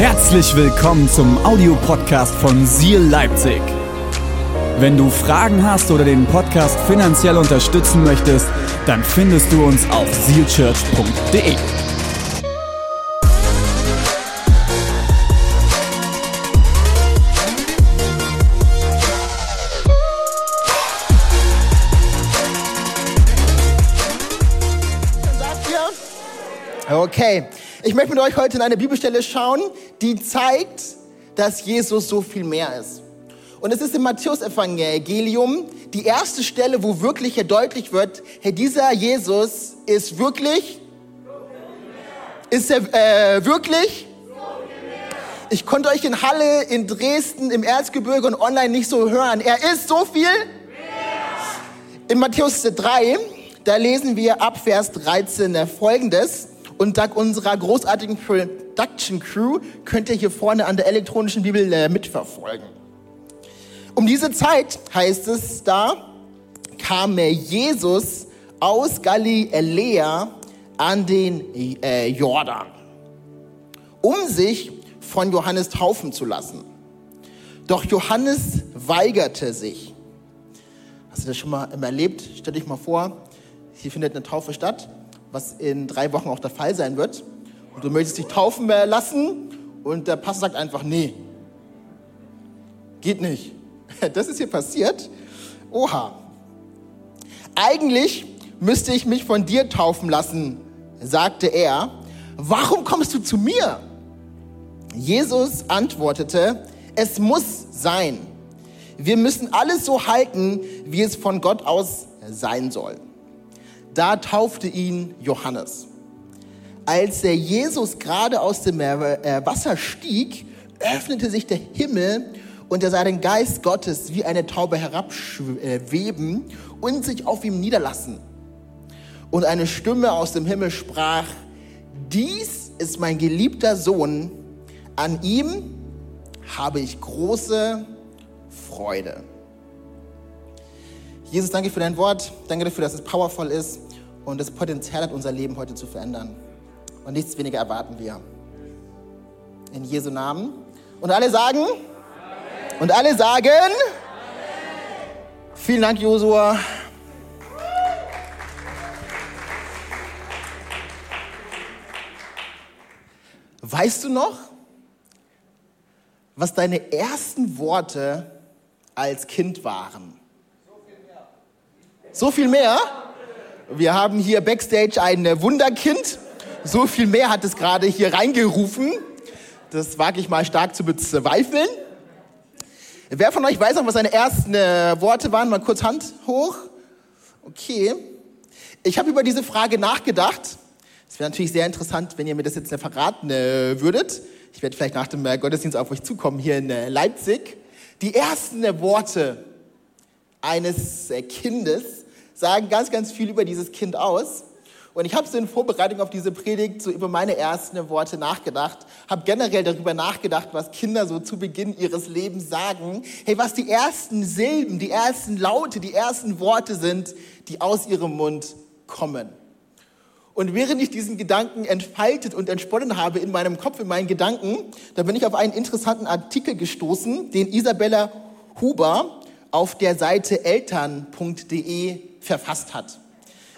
Herzlich willkommen zum Audiopodcast von Seal Leipzig. Wenn du Fragen hast oder den Podcast finanziell unterstützen möchtest, dann findest du uns auf sealchurch.de. Okay. Ich möchte mit euch heute in eine Bibelstelle schauen, die zeigt, dass Jesus so viel mehr ist. Und es ist im Matthäus-Evangelium die erste Stelle, wo wirklich deutlich wird, hey, dieser Jesus ist wirklich, ist er äh, wirklich? Ich konnte euch in Halle, in Dresden, im Erzgebirge und online nicht so hören. Er ist so viel? In Matthäus 3, da lesen wir ab Vers 13 folgendes. Und dank unserer großartigen Production Crew könnt ihr hier vorne an der elektronischen Bibel äh, mitverfolgen. Um diese Zeit, heißt es da, kam Jesus aus Galiläa an den äh, Jordan, um sich von Johannes taufen zu lassen. Doch Johannes weigerte sich. Hast du das schon mal erlebt? Stell dich mal vor, hier findet eine Taufe statt was in drei Wochen auch der Fall sein wird. Und du möchtest dich taufen lassen und der Pastor sagt einfach, nee, geht nicht. Das ist hier passiert. Oha. Eigentlich müsste ich mich von dir taufen lassen, sagte er. Warum kommst du zu mir? Jesus antwortete, es muss sein. Wir müssen alles so halten, wie es von Gott aus sein soll. Da taufte ihn Johannes. Als der Jesus gerade aus dem äh, Wasser stieg, öffnete sich der Himmel und er sah den Geist Gottes wie eine Taube herabschweben und sich auf ihm niederlassen. Und eine Stimme aus dem Himmel sprach, dies ist mein geliebter Sohn, an ihm habe ich große Freude. Jesus, danke für dein Wort. Danke dafür, dass es powerful ist und das Potenzial hat, unser Leben heute zu verändern. Und nichts weniger erwarten wir. In Jesu Namen. Und alle sagen? Amen. Und alle sagen? Amen. Vielen Dank, Josua. Weißt du noch, was deine ersten Worte als Kind waren? So viel mehr? Wir haben hier backstage ein Wunderkind. So viel mehr hat es gerade hier reingerufen. Das wage ich mal stark zu bezweifeln. Wer von euch weiß noch, was seine ersten äh, Worte waren? Mal kurz Hand hoch. Okay. Ich habe über diese Frage nachgedacht. Es wäre natürlich sehr interessant, wenn ihr mir das jetzt verraten äh, würdet. Ich werde vielleicht nach dem äh, Gottesdienst auf euch zukommen hier in Leipzig. Die ersten Worte eines Kindes sagen ganz, ganz viel über dieses Kind aus. Und ich habe so in Vorbereitung auf diese Predigt so über meine ersten Worte nachgedacht, habe generell darüber nachgedacht, was Kinder so zu Beginn ihres Lebens sagen. Hey, was die ersten Silben, die ersten Laute, die ersten Worte sind, die aus ihrem Mund kommen. Und während ich diesen Gedanken entfaltet und entsponnen habe in meinem Kopf, in meinen Gedanken, da bin ich auf einen interessanten Artikel gestoßen, den Isabella Huber auf der Seite eltern.de verfasst hat.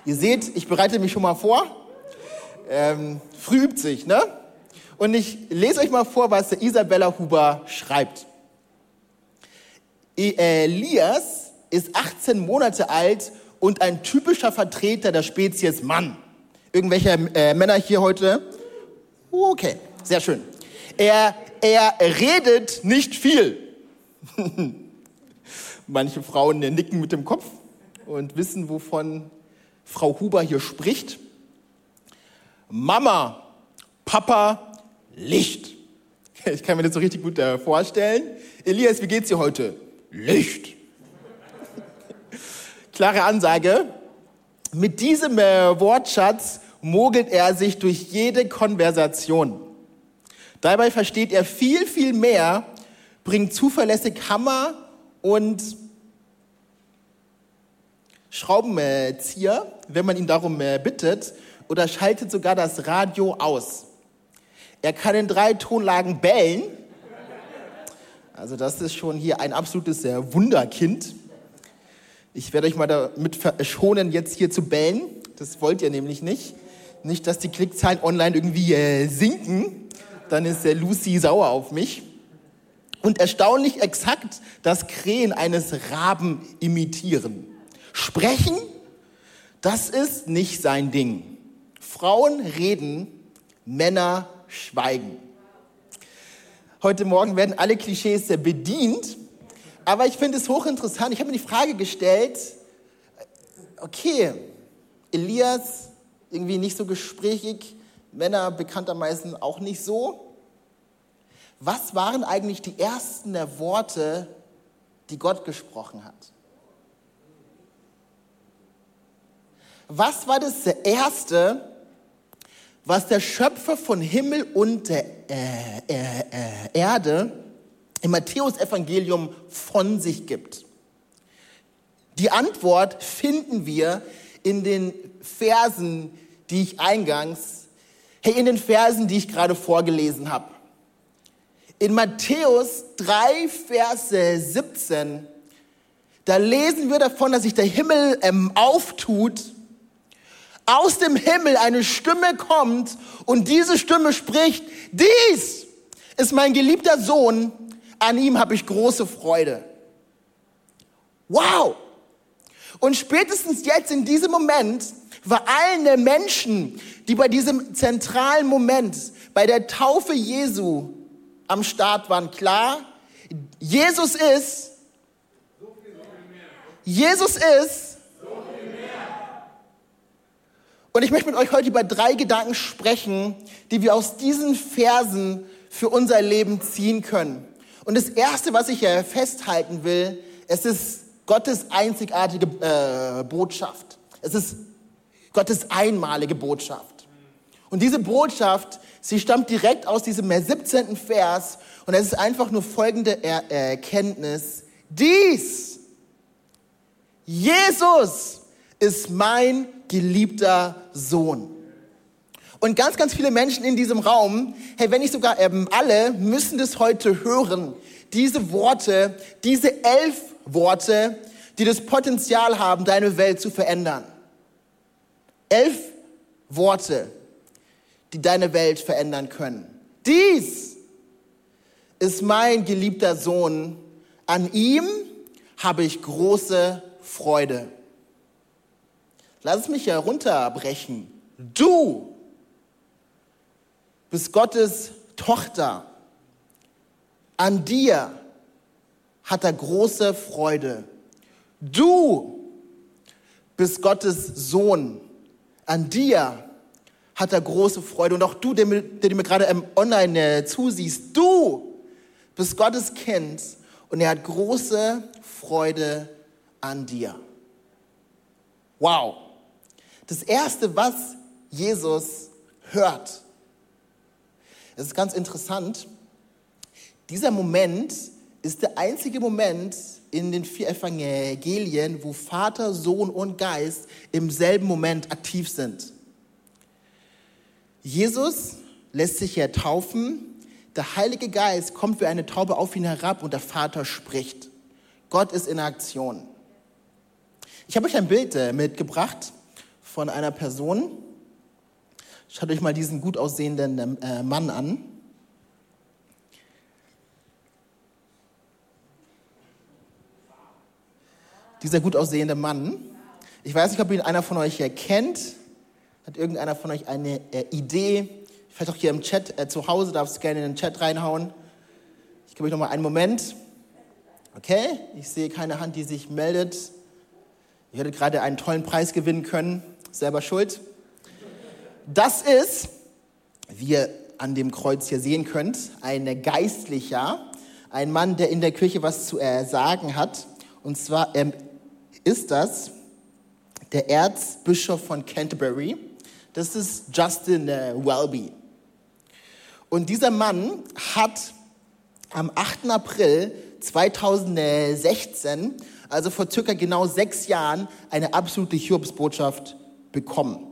Ihr seht, ich bereite mich schon mal vor. Ähm, früh übt sich, ne? Und ich lese euch mal vor, was Isabella Huber schreibt. E-, Elias ist 18 Monate alt und ein typischer Vertreter der Spezies Mann. Irgendwelche äh, Männer hier heute? Okay, sehr schön. Er, er redet nicht viel. Manche Frauen nicken mit dem Kopf und wissen, wovon Frau Huber hier spricht. Mama, Papa, Licht. Ich kann mir das so richtig gut äh, vorstellen. Elias, wie geht's dir heute? Licht. Klare Ansage. Mit diesem äh, Wortschatz mogelt er sich durch jede Konversation. Dabei versteht er viel, viel mehr, bringt zuverlässig Hammer und Schraubenzieher, wenn man ihn darum äh, bittet, oder schaltet sogar das Radio aus. Er kann in drei Tonlagen bellen. Also das ist schon hier ein absolutes äh, Wunderkind. Ich werde euch mal damit verschonen, jetzt hier zu bellen. Das wollt ihr nämlich nicht. Nicht, dass die Klickzahlen online irgendwie äh, sinken. Dann ist der Lucy sauer auf mich. Und erstaunlich exakt das Krähen eines Raben imitieren. Sprechen, das ist nicht sein Ding. Frauen reden, Männer schweigen. Heute Morgen werden alle Klischees bedient, aber ich finde es hochinteressant. Ich habe mir die Frage gestellt, okay, Elias irgendwie nicht so gesprächig, Männer bekanntermaßen auch nicht so. Was waren eigentlich die ersten der Worte, die Gott gesprochen hat? Was war das Erste, was der Schöpfer von Himmel und der äh, äh, äh, Erde im Matthäusevangelium von sich gibt? Die Antwort finden wir in den Versen, die ich eingangs, hey, in den Versen, die ich gerade vorgelesen habe. In Matthäus 3, Verse 17, da lesen wir davon, dass sich der Himmel ähm, auftut aus dem Himmel eine Stimme kommt und diese Stimme spricht, dies ist mein geliebter Sohn, an ihm habe ich große Freude. Wow! Und spätestens jetzt in diesem Moment war allen der Menschen, die bei diesem zentralen Moment, bei der Taufe Jesu am Start waren, klar, Jesus ist, Jesus ist und ich möchte mit euch heute über drei Gedanken sprechen, die wir aus diesen Versen für unser Leben ziehen können. Und das Erste, was ich hier festhalten will, es ist Gottes einzigartige äh, Botschaft. Es ist Gottes einmalige Botschaft. Und diese Botschaft, sie stammt direkt aus diesem 17. Vers und es ist einfach nur folgende er Erkenntnis. Dies, Jesus ist mein geliebter Sohn. Und ganz, ganz viele Menschen in diesem Raum, hey, wenn nicht sogar ähm, alle, müssen das heute hören. Diese Worte, diese elf Worte, die das Potenzial haben, deine Welt zu verändern. Elf Worte, die deine Welt verändern können. Dies ist mein geliebter Sohn. An ihm habe ich große Freude. Lass es mich herunterbrechen. Du bist Gottes Tochter. An dir hat er große Freude. Du bist Gottes Sohn. An dir hat er große Freude. Und auch du, der, der mir gerade online äh, zusiehst, du bist Gottes Kind und er hat große Freude an dir. Wow. Das Erste, was Jesus hört, es ist ganz interessant, dieser Moment ist der einzige Moment in den vier Evangelien, wo Vater, Sohn und Geist im selben Moment aktiv sind. Jesus lässt sich ja taufen, der Heilige Geist kommt wie eine Taube auf ihn herab und der Vater spricht. Gott ist in Aktion. Ich habe euch ein Bild äh, mitgebracht von einer Person. Schaut euch mal diesen gut aussehenden äh, Mann an. Dieser gut aussehende Mann. Ich weiß nicht, ob ihn einer von euch kennt. Hat irgendeiner von euch eine äh, Idee? Vielleicht auch hier im Chat äh, zu Hause, darfst du gerne in den Chat reinhauen. Ich gebe euch noch mal einen Moment. Okay, ich sehe keine Hand, die sich meldet. Ihr hättet gerade einen tollen Preis gewinnen können selber schuld. Das ist, wie ihr an dem Kreuz hier sehen könnt, ein Geistlicher, ein Mann, der in der Kirche was zu äh, sagen hat. Und zwar ähm, ist das der Erzbischof von Canterbury. Das ist Justin äh, Welby. Und dieser Mann hat am 8. April 2016, also vor circa genau sechs Jahren, eine absolute Hiobsbotschaft bekommen.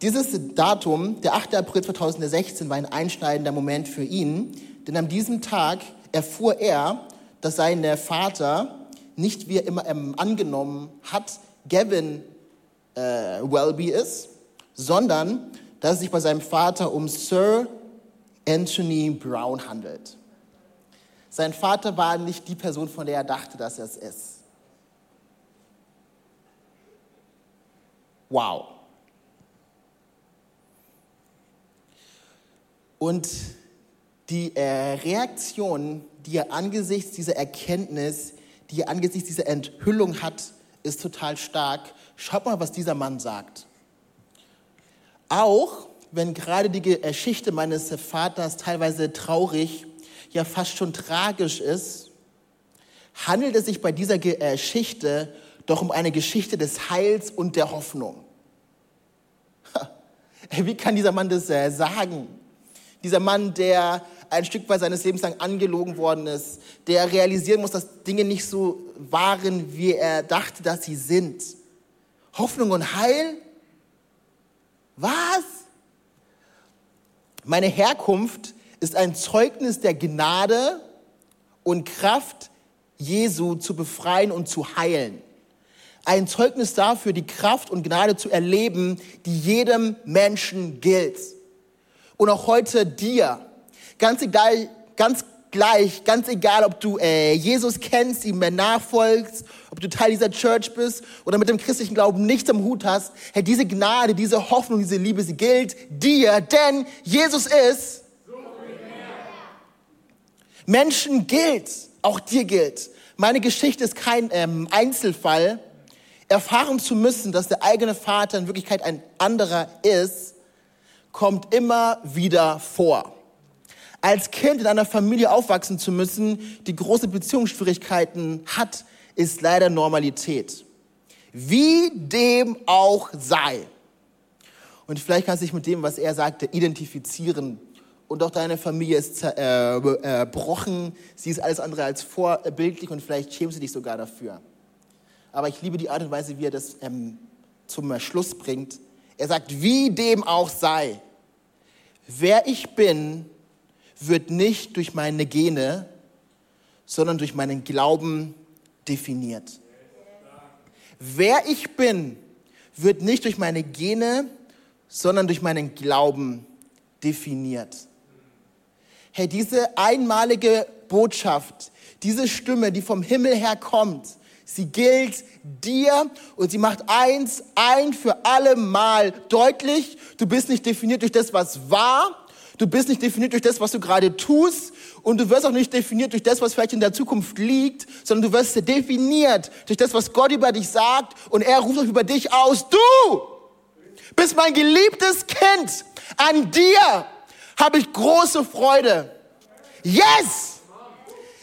Dieses Datum, der 8. April 2016, war ein einschneidender Moment für ihn, denn an diesem Tag erfuhr er, dass sein Vater nicht wie er immer ähm, angenommen hat, Gavin äh, Welby ist, sondern dass es sich bei seinem Vater um Sir Anthony Brown handelt. Sein Vater war nicht die Person, von der er dachte, dass er es ist. Wow. Und die äh, Reaktion, die er angesichts dieser Erkenntnis, die er angesichts dieser Enthüllung hat, ist total stark. Schaut mal, was dieser Mann sagt. Auch wenn gerade die Geschichte meines Vaters teilweise traurig, ja fast schon tragisch ist, handelt es sich bei dieser Geschichte doch um eine Geschichte des Heils und der Hoffnung. Wie kann dieser Mann das äh, sagen? Dieser Mann, der ein Stück weit seines Lebens lang angelogen worden ist, der realisieren muss, dass Dinge nicht so waren, wie er dachte, dass sie sind. Hoffnung und Heil? Was? Meine Herkunft ist ein Zeugnis der Gnade und Kraft Jesu zu befreien und zu heilen. Ein Zeugnis dafür, die Kraft und Gnade zu erleben, die jedem Menschen gilt und auch heute dir. Ganz egal, ganz gleich, ganz egal, ob du äh, Jesus kennst, ihm mehr nachfolgst, ob du Teil dieser Church bist oder mit dem christlichen Glauben nichts am Hut hast, hey, diese Gnade, diese Hoffnung, diese Liebe, sie gilt dir, denn Jesus ist. Menschen gilt, auch dir gilt. Meine Geschichte ist kein ähm, Einzelfall. Erfahren zu müssen, dass der eigene Vater in Wirklichkeit ein anderer ist, kommt immer wieder vor. Als Kind in einer Familie aufwachsen zu müssen, die große Beziehungsschwierigkeiten hat, ist leider Normalität. Wie dem auch sei. Und vielleicht kannst du dich mit dem, was er sagte, identifizieren. Und auch deine Familie ist zerbrochen. Äh, Sie ist alles andere als vorbildlich und vielleicht schämst du dich sogar dafür. Aber ich liebe die Art und Weise, wie er das ähm, zum Schluss bringt. Er sagt, wie dem auch sei, wer ich bin, wird nicht durch meine Gene, sondern durch meinen Glauben definiert. Wer ich bin, wird nicht durch meine Gene, sondern durch meinen Glauben definiert. Hey, diese einmalige Botschaft, diese Stimme, die vom Himmel her kommt, Sie gilt dir und sie macht eins ein für alle Mal deutlich. Du bist nicht definiert durch das, was war. Du bist nicht definiert durch das, was du gerade tust. Und du wirst auch nicht definiert durch das, was vielleicht in der Zukunft liegt, sondern du wirst definiert durch das, was Gott über dich sagt. Und er ruft auch über dich aus. Du bist mein geliebtes Kind. An dir habe ich große Freude. Yes!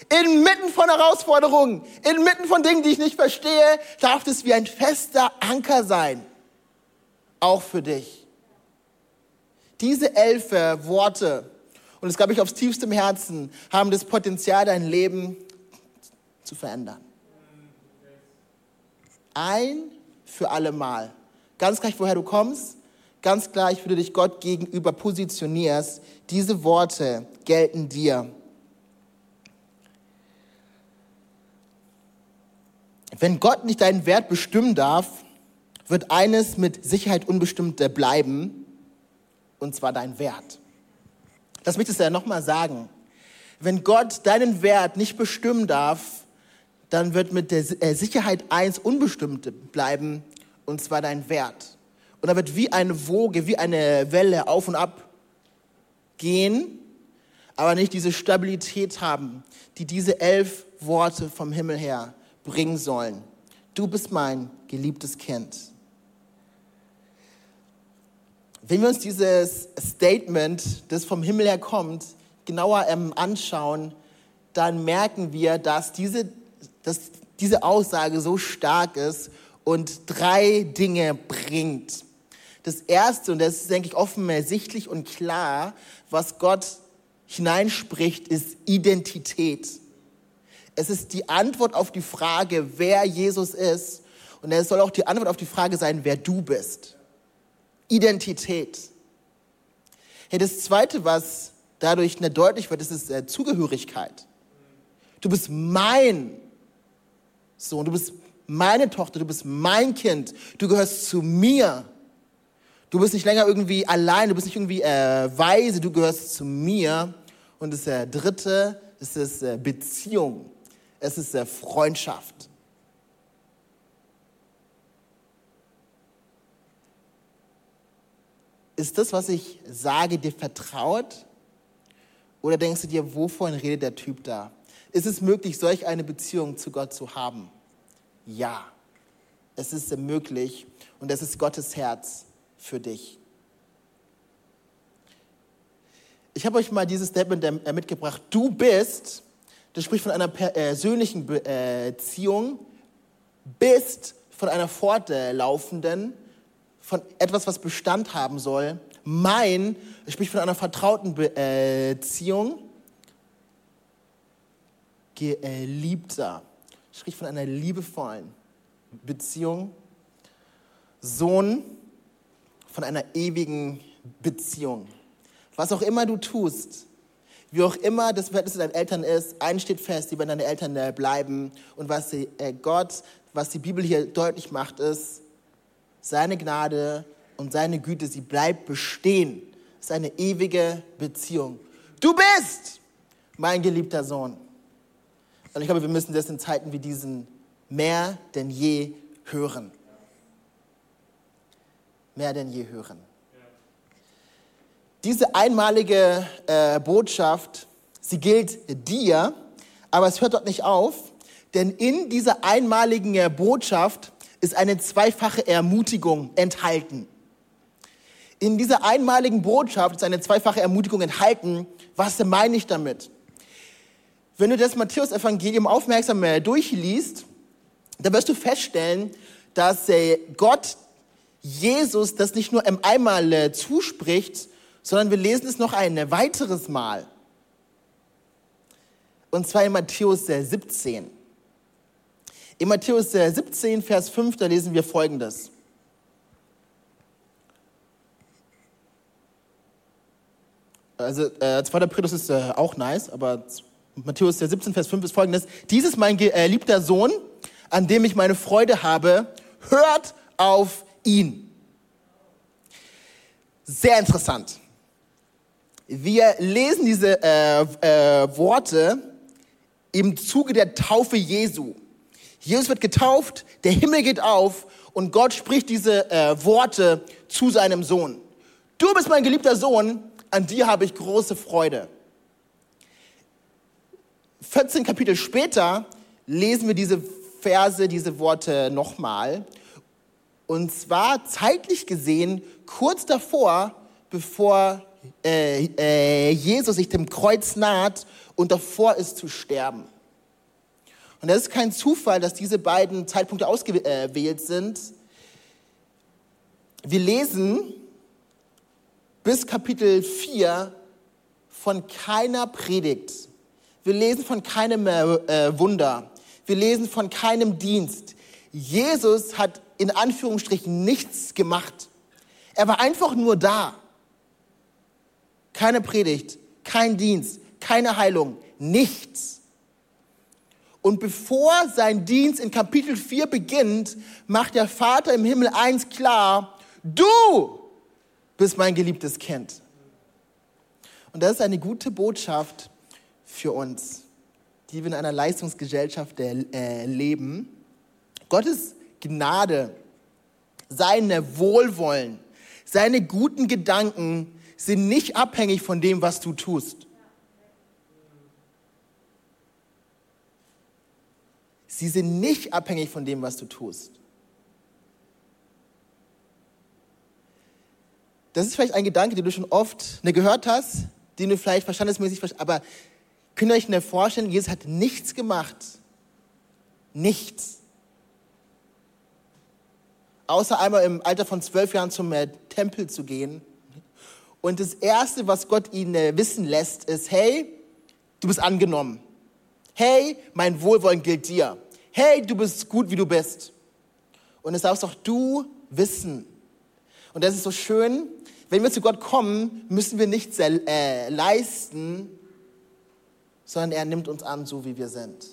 Inmitten von Herausforderungen, inmitten von Dingen, die ich nicht verstehe, darf es wie ein fester Anker sein. Auch für dich. Diese elf Worte, und das glaube ich aufs tiefste Herzen, haben das Potenzial, dein Leben zu verändern. Ein für alle Mal. Ganz gleich, woher du kommst, ganz gleich, wie du dich Gott gegenüber positionierst. Diese Worte gelten dir. Wenn Gott nicht deinen Wert bestimmen darf, wird eines mit Sicherheit unbestimmt bleiben, und zwar dein Wert. Das möchtest du ja nochmal sagen. Wenn Gott deinen Wert nicht bestimmen darf, dann wird mit der äh, Sicherheit eins unbestimmt bleiben, und zwar dein Wert. Und da wird wie eine Woge, wie eine Welle auf und ab gehen, aber nicht diese Stabilität haben, die diese elf Worte vom Himmel her bringen sollen. Du bist mein geliebtes Kind. Wenn wir uns dieses Statement, das vom Himmel her kommt, genauer ähm, anschauen, dann merken wir, dass diese, dass diese Aussage so stark ist und drei Dinge bringt. Das erste, und das ist, denke ich, offensichtlich und klar, was Gott hineinspricht, ist Identität. Es ist die Antwort auf die Frage, wer Jesus ist. Und es soll auch die Antwort auf die Frage sein, wer du bist. Identität. Hey, das Zweite, was dadurch deutlich wird, ist, ist äh, Zugehörigkeit. Du bist mein Sohn, du bist meine Tochter, du bist mein Kind, du gehörst zu mir. Du bist nicht länger irgendwie allein, du bist nicht irgendwie äh, weise, du gehörst zu mir. Und das äh, Dritte, das ist äh, Beziehung, es ist äh, Freundschaft. Ist das, was ich sage, dir vertraut? Oder denkst du dir, wovon redet der Typ da? Ist es möglich, solch eine Beziehung zu Gott zu haben? Ja, es ist möglich und es ist Gottes Herz für dich. Ich habe euch mal dieses Statement äh, mitgebracht. Du bist, das spricht von einer persönlichen Beziehung, bist von einer fortlaufenden, von etwas, was Bestand haben soll. Mein spricht von einer vertrauten Beziehung. Geliebter spricht von einer liebevollen Beziehung. Sohn von einer ewigen Beziehung. Was auch immer du tust, wie auch immer das Verhältnis zu deinen Eltern ist, eins steht fest, die werden deine Eltern bleiben. Und was äh, Gott, was die Bibel hier deutlich macht, ist, seine Gnade und seine Güte, sie bleibt bestehen. Es ist eine ewige Beziehung. Du bist mein geliebter Sohn. Und ich glaube, wir müssen das in Zeiten wie diesen mehr denn je hören mehr denn je hören. Diese einmalige äh, Botschaft, sie gilt dir, aber es hört dort nicht auf, denn in dieser einmaligen äh, Botschaft ist eine zweifache Ermutigung enthalten. In dieser einmaligen Botschaft ist eine zweifache Ermutigung enthalten. Was meine ich damit? Wenn du das Matthäus-Evangelium aufmerksam äh, durchliest, dann wirst du feststellen, dass äh, Gott Jesus das nicht nur einmal äh, zuspricht, sondern wir lesen es noch ein weiteres Mal. Und zwar in Matthäus 17. Äh, in Matthäus 17, äh, Vers 5, da lesen wir Folgendes. Also äh, 2. Petrus ist äh, auch nice, aber Matthäus 17, Vers 5 ist folgendes. Dieses mein geliebter äh, Sohn, an dem ich meine Freude habe, hört auf ihn. Sehr interessant. Wir lesen diese äh, äh, Worte im Zuge der Taufe Jesu. Jesus wird getauft, der Himmel geht auf und Gott spricht diese äh, Worte zu seinem Sohn. Du bist mein geliebter Sohn, an dir habe ich große Freude. 14 Kapitel später lesen wir diese Verse, diese Worte nochmal und zwar zeitlich gesehen kurz davor, bevor äh, äh, Jesus sich dem Kreuz naht und davor ist zu sterben. Und das ist kein Zufall, dass diese beiden Zeitpunkte ausgewählt sind. Wir lesen bis Kapitel 4 von keiner Predigt. Wir lesen von keinem äh, Wunder. Wir lesen von keinem Dienst. Jesus hat in Anführungsstrichen nichts gemacht. Er war einfach nur da. Keine Predigt, kein Dienst, keine Heilung, nichts. Und bevor sein Dienst in Kapitel 4 beginnt, macht der Vater im Himmel eins klar, du bist mein geliebtes Kind. Und das ist eine gute Botschaft für uns, die wir in einer Leistungsgesellschaft äh, leben. Gottes Gnade, seine Wohlwollen, seine guten Gedanken sind nicht abhängig von dem, was du tust. Sie sind nicht abhängig von dem, was du tust. Das ist vielleicht ein Gedanke, den du schon oft ne, gehört hast, den du vielleicht verstandesmäßig verstehst, aber könnt ihr euch vorstellen, Jesus hat nichts gemacht. Nichts außer einmal im Alter von zwölf Jahren zum Tempel zu gehen. Und das Erste, was Gott ihn äh, wissen lässt, ist, hey, du bist angenommen. Hey, mein Wohlwollen gilt dir. Hey, du bist gut, wie du bist. Und es darfst auch du wissen. Und das ist so schön, wenn wir zu Gott kommen, müssen wir nichts äh, leisten, sondern er nimmt uns an, so wie wir sind.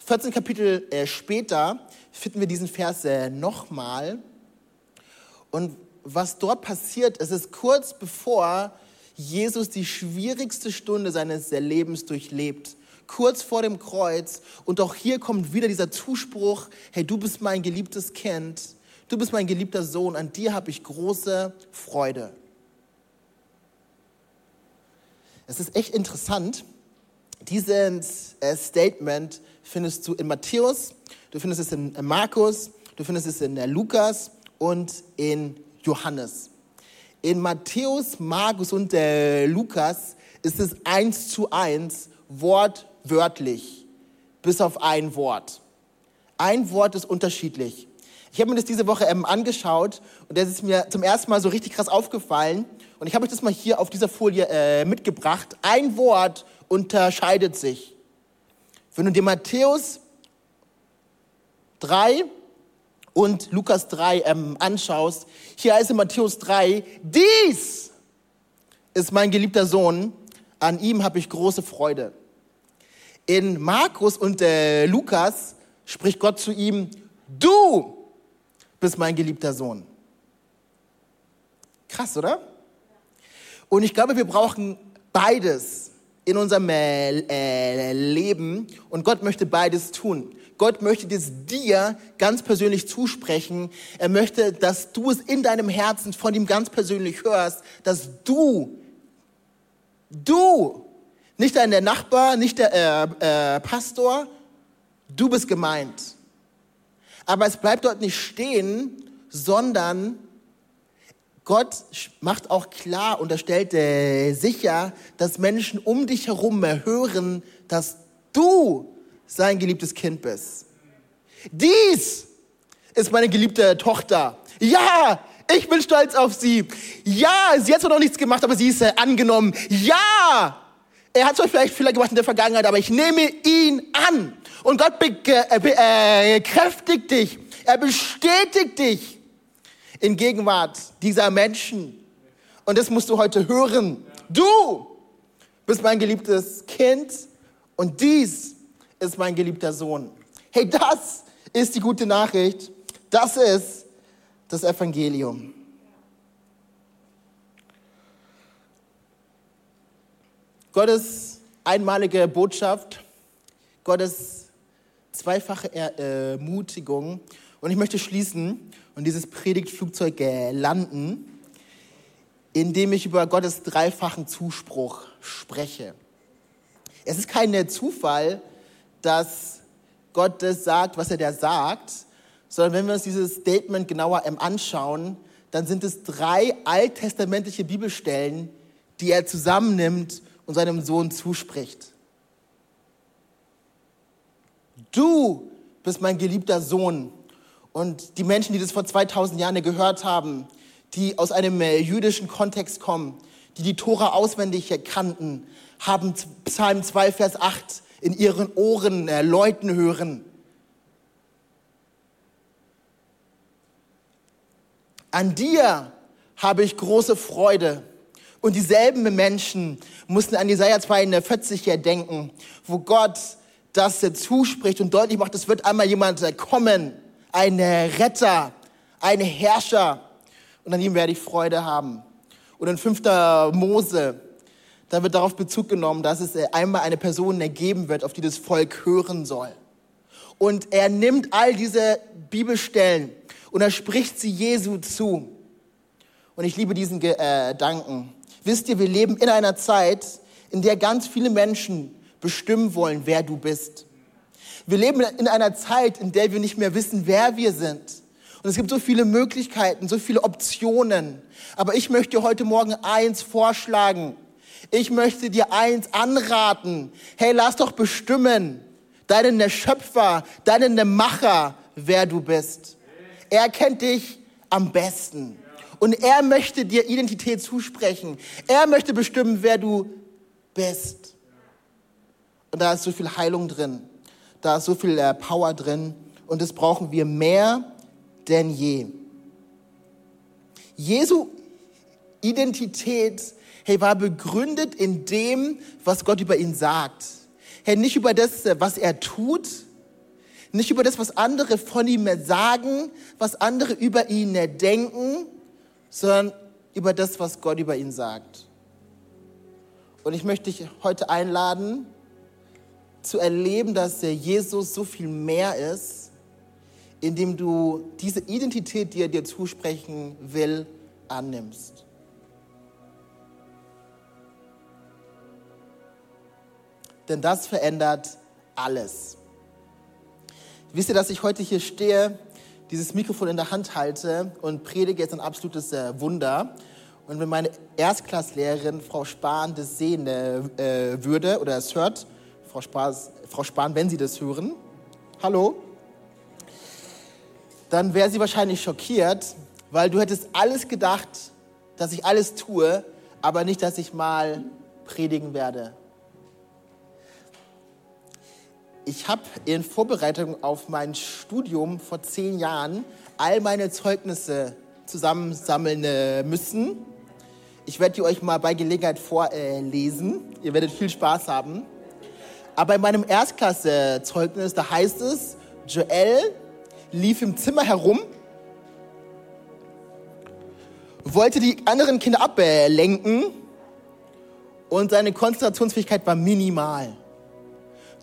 14 Kapitel äh, später finden wir diesen Vers äh, nochmal. Und was dort passiert, es ist kurz bevor Jesus die schwierigste Stunde seines Lebens durchlebt. Kurz vor dem Kreuz. Und auch hier kommt wieder dieser Zuspruch, hey, du bist mein geliebtes Kind. Du bist mein geliebter Sohn. An dir habe ich große Freude. Es ist echt interessant. Dieses äh, Statement findest du in Matthäus, du findest es in Markus, du findest es in Lukas und in Johannes. In Matthäus, Markus und äh, Lukas ist es eins zu eins wortwörtlich, bis auf ein Wort. Ein Wort ist unterschiedlich. Ich habe mir das diese Woche ähm, angeschaut und das ist mir zum ersten Mal so richtig krass aufgefallen. Und ich habe euch das mal hier auf dieser Folie äh, mitgebracht. Ein Wort unterscheidet sich. Wenn du dir Matthäus 3 und Lukas 3 ähm, anschaust, hier heißt in Matthäus 3, dies ist mein geliebter Sohn, an ihm habe ich große Freude. In Markus und äh, Lukas spricht Gott zu ihm, du bist mein geliebter Sohn. Krass, oder? Und ich glaube, wir brauchen beides in unserem äh, Leben und Gott möchte beides tun. Gott möchte es dir ganz persönlich zusprechen. Er möchte, dass du es in deinem Herzen von ihm ganz persönlich hörst, dass du, du, nicht dein Nachbar, nicht der äh, äh, Pastor, du bist gemeint. Aber es bleibt dort nicht stehen, sondern Gott macht auch klar und er stellt äh, sicher, dass Menschen um dich herum hören, dass du sein geliebtes Kind bist. Dies ist meine geliebte Tochter. Ja, ich bin stolz auf sie. Ja, sie hat zwar noch nichts gemacht, aber sie ist äh, angenommen. Ja, er hat zwar vielleicht Fehler gemacht in der Vergangenheit, aber ich nehme ihn an. Und Gott bekräftigt dich. Er bestätigt dich in Gegenwart dieser Menschen. Und das musst du heute hören. Du bist mein geliebtes Kind und dies ist mein geliebter Sohn. Hey, das ist die gute Nachricht. Das ist das Evangelium. Gottes einmalige Botschaft, Gottes zweifache Ermutigung. Und ich möchte schließen und dieses Predigtflugzeug landen, indem ich über Gottes dreifachen Zuspruch spreche. Es ist kein Zufall, dass Gott das sagt, was er da sagt, sondern wenn wir uns dieses Statement genauer anschauen, dann sind es drei alttestamentliche Bibelstellen, die er zusammennimmt und seinem Sohn zuspricht. Du bist mein geliebter Sohn. Und die Menschen, die das vor 2000 Jahren gehört haben, die aus einem äh, jüdischen Kontext kommen, die die Tora auswendig kannten, haben Psalm 2, Vers 8 in ihren Ohren äh, läuten hören. An dir habe ich große Freude. Und dieselben Menschen mussten an Jesaja 42 hier denken, wo Gott das zuspricht und deutlich macht, es wird einmal jemand kommen, ein Retter, ein Herrscher. Und an ihm werde ich Freude haben. Und in 5. Mose, da wird darauf Bezug genommen, dass es einmal eine Person ergeben wird, auf die das Volk hören soll. Und er nimmt all diese Bibelstellen und er spricht sie Jesu zu. Und ich liebe diesen Gedanken. Wisst ihr, wir leben in einer Zeit, in der ganz viele Menschen bestimmen wollen, wer du bist. Wir leben in einer Zeit, in der wir nicht mehr wissen, wer wir sind. Und es gibt so viele Möglichkeiten, so viele Optionen. Aber ich möchte heute Morgen eins vorschlagen. Ich möchte dir eins anraten. Hey, lass doch bestimmen, deinen Schöpfer, deinen Macher, wer du bist. Er kennt dich am besten. Und er möchte dir Identität zusprechen. Er möchte bestimmen, wer du bist. Und da ist so viel Heilung drin. Da ist so viel äh, Power drin. Und das brauchen wir mehr denn je. Jesu Identität, hey, war begründet in dem, was Gott über ihn sagt. Hey, nicht über das, was er tut, nicht über das, was andere von ihm sagen, was andere über ihn denken, sondern über das, was Gott über ihn sagt. Und ich möchte dich heute einladen, zu erleben, dass Jesus so viel mehr ist, indem du diese Identität, die er dir zusprechen will, annimmst. Denn das verändert alles. Wisst ihr, dass ich heute hier stehe, dieses Mikrofon in der Hand halte und predige jetzt ein absolutes äh, Wunder. Und wenn meine Erstklasslehrerin Frau Spahn das sehen äh, würde oder es hört, Frau, Spaß, Frau Spahn, wenn Sie das hören, hallo, dann wäre sie wahrscheinlich schockiert, weil du hättest alles gedacht, dass ich alles tue, aber nicht, dass ich mal predigen werde. Ich habe in Vorbereitung auf mein Studium vor zehn Jahren all meine Zeugnisse zusammensammeln äh, müssen. Ich werde die euch mal bei Gelegenheit vorlesen. Ihr werdet viel Spaß haben. Aber in meinem Erstklasse-Zeugnis, da heißt es, Joel lief im Zimmer herum, wollte die anderen Kinder ablenken und seine Konzentrationsfähigkeit war minimal.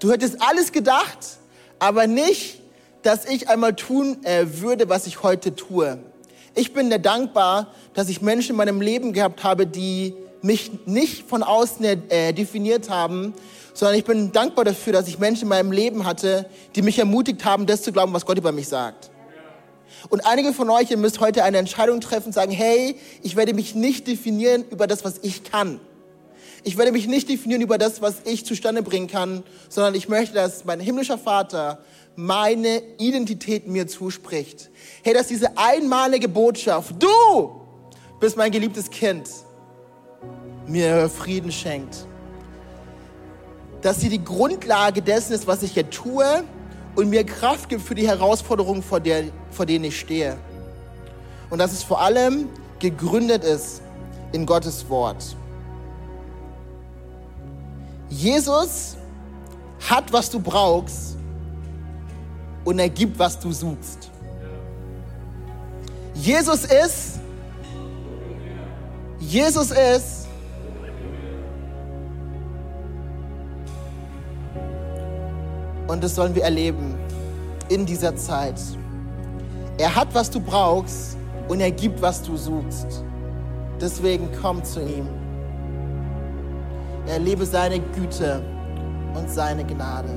Du hättest alles gedacht, aber nicht, dass ich einmal tun äh, würde, was ich heute tue. Ich bin dir dankbar, dass ich Menschen in meinem Leben gehabt habe, die mich nicht von außen äh, definiert haben, sondern ich bin dankbar dafür, dass ich Menschen in meinem Leben hatte, die mich ermutigt haben, das zu glauben, was Gott über mich sagt. Und einige von euch, ihr müsst heute eine Entscheidung treffen sagen, hey, ich werde mich nicht definieren über das, was ich kann. Ich werde mich nicht definieren über das, was ich zustande bringen kann, sondern ich möchte, dass mein himmlischer Vater meine Identität mir zuspricht. Hey, dass diese einmalige Botschaft, du bist mein geliebtes Kind, mir Frieden schenkt dass sie die Grundlage dessen ist, was ich hier tue und mir Kraft gibt für die Herausforderungen, vor, der, vor denen ich stehe. Und dass es vor allem gegründet ist in Gottes Wort. Jesus hat, was du brauchst und er gibt, was du suchst. Jesus ist, Jesus ist Und das sollen wir erleben in dieser Zeit. Er hat, was du brauchst und er gibt, was du suchst. Deswegen komm zu ihm. Erlebe seine Güte und seine Gnade.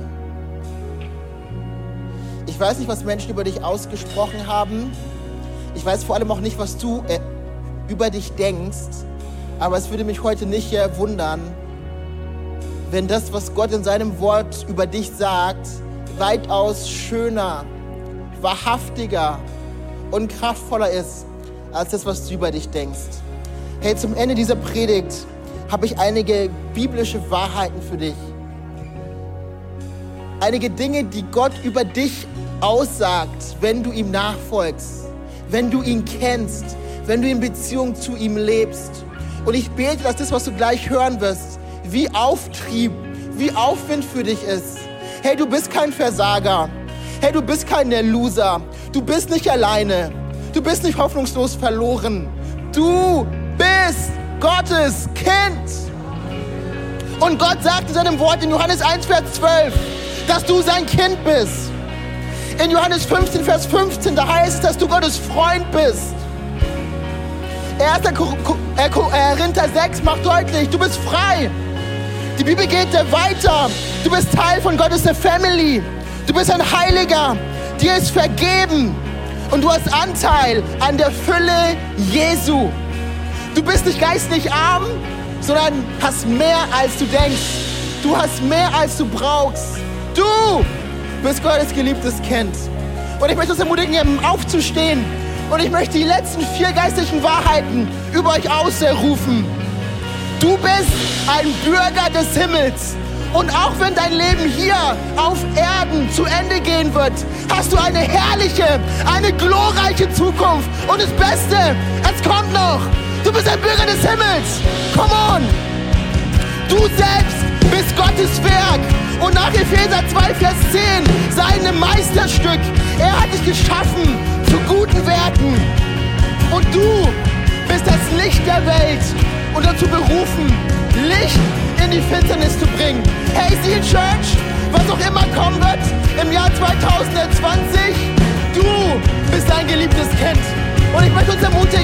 Ich weiß nicht, was Menschen über dich ausgesprochen haben. Ich weiß vor allem auch nicht, was du äh, über dich denkst. Aber es würde mich heute nicht wundern, wenn das, was Gott in seinem Wort über dich sagt, weitaus schöner, wahrhaftiger und kraftvoller ist, als das, was du über dich denkst. Hey, zum Ende dieser Predigt habe ich einige biblische Wahrheiten für dich. Einige Dinge, die Gott über dich aussagt, wenn du ihm nachfolgst, wenn du ihn kennst, wenn du in Beziehung zu ihm lebst. Und ich bete, dass das, was du gleich hören wirst, wie Auftrieb, wie Aufwind für dich ist. Hey, du bist kein Versager. Hey, du bist kein Loser. Du bist nicht alleine. Du bist nicht hoffnungslos verloren. Du bist Gottes Kind. Und Gott sagt in seinem Wort in Johannes 1, Vers 12, dass du sein Kind bist. In Johannes 15, Vers 15, da heißt es, dass du Gottes Freund bist. 1. Korinther 6 macht deutlich, du bist frei. Die Bibel geht weiter. Du bist Teil von Gottes Family. Du bist ein Heiliger. Dir ist vergeben. Und du hast Anteil an der Fülle Jesu. Du bist nicht geistlich arm, sondern hast mehr als du denkst. Du hast mehr als du brauchst. Du bist Gottes geliebtes Kind. Und ich möchte uns ermutigen, aufzustehen. Und ich möchte die letzten vier geistlichen Wahrheiten über euch ausrufen. Du bist ein Bürger des Himmels Und auch wenn dein Leben hier auf Erden zu Ende gehen wird, hast du eine herrliche, eine glorreiche Zukunft. Und das Beste, es kommt noch. Du bist ein Bürger des Himmels. Come on. Du selbst bist Gottes Werk. Und nach Epheser 2, Vers 10, seinem Meisterstück. Er hat dich geschaffen zu guten Werken. Und du bist das Licht der Welt und dazu berufen, Licht in die Finsternis zu bringen. Hey, Seal Church, was auch immer kommen wird im Jahr 2020, du bist ein geliebtes Kind. Und ich möchte uns ermutigen,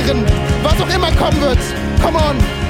Stimme erheben und Jesus ehren, was auch immer kommen wird. Come on.